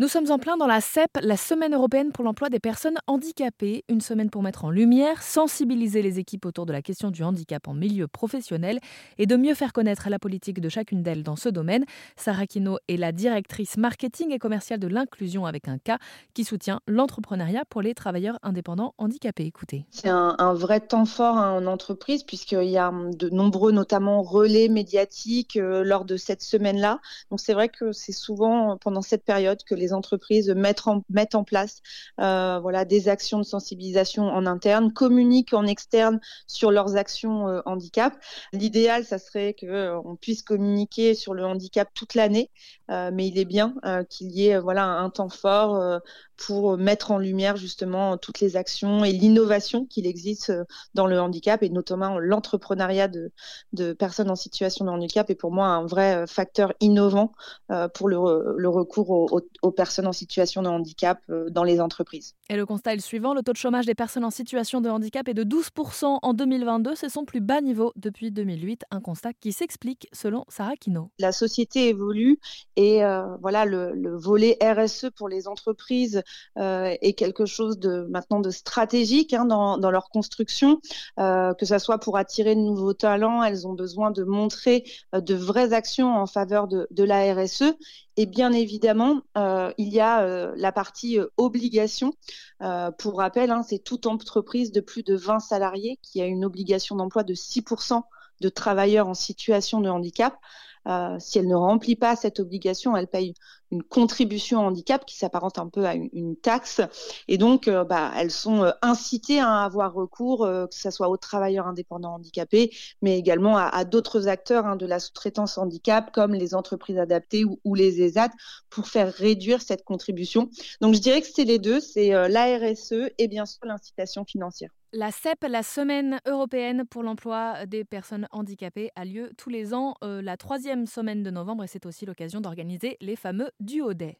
Nous sommes en plein dans la CEP, la Semaine européenne pour l'emploi des personnes handicapées. Une semaine pour mettre en lumière, sensibiliser les équipes autour de la question du handicap en milieu professionnel et de mieux faire connaître la politique de chacune d'elles dans ce domaine. Sarah Kino est la directrice marketing et commerciale de l'inclusion avec un K qui soutient l'entrepreneuriat pour les travailleurs indépendants handicapés. Écoutez. C'est un, vrai temps fort hein, en entreprise puisqu'il y a de nombreux notamment relais médiatiques euh, lors de cette semaine-là. Donc c'est vrai que c'est souvent pendant cette période que les entreprises mettent en, en place euh, voilà, des actions de sensibilisation en interne, communiquent en externe sur leurs actions euh, handicap. L'idéal, ça serait qu'on euh, puisse communiquer sur le handicap toute l'année, mais il est bien qu'il y ait voilà, un temps fort pour mettre en lumière justement toutes les actions et l'innovation qu'il existe dans le handicap et notamment l'entrepreneuriat de, de, personnes en situation de handicap est pour moi un vrai facteur innovant pour le, le recours aux, aux personnes en situation de handicap euh, dans les entreprises. Et le constat est le suivant, le taux de chômage des personnes en situation de handicap est de 12% en 2022, c'est son plus bas niveau depuis 2008, un constat qui s'explique selon Sarah Kino. La société évolue et euh, voilà le, volet RSE pour les entreprises euh, est quelque chose de maintenant de stratégique hein, dans, leur construction, que ce soit pour attirer de nouveaux talents, elles ont besoin de montrer de vraies actions en faveur de, la RSE et bien évidemment, euh, il y a euh, la partie euh, obligation. pour rappel, hein, c'est toute entreprise de plus de 20 salariés qui a une obligation d'emploi de 6% de travailleurs en situation de handicap. Euh, si elle ne remplit pas cette obligation, elle paye une contribution handicap qui s'apparente un peu à une, taxe. Et donc, euh, bah, elles sont euh, incitées à avoir recours, que ce soit aux travailleurs indépendants handicapés, mais également à, d'autres acteurs hein, de la sous-traitance handicap, comme les entreprises adaptées ou, les ESAT, pour faire réduire cette contribution. Donc, je dirais que c'est les deux, c'est la RSE et bien sûr l'incitation financière. La CEP, la Semaine européenne pour l'emploi des personnes handicapées, a lieu tous les ans, la troisième semaine de novembre, et c'est aussi l'occasion d'organiser les fameux duodets.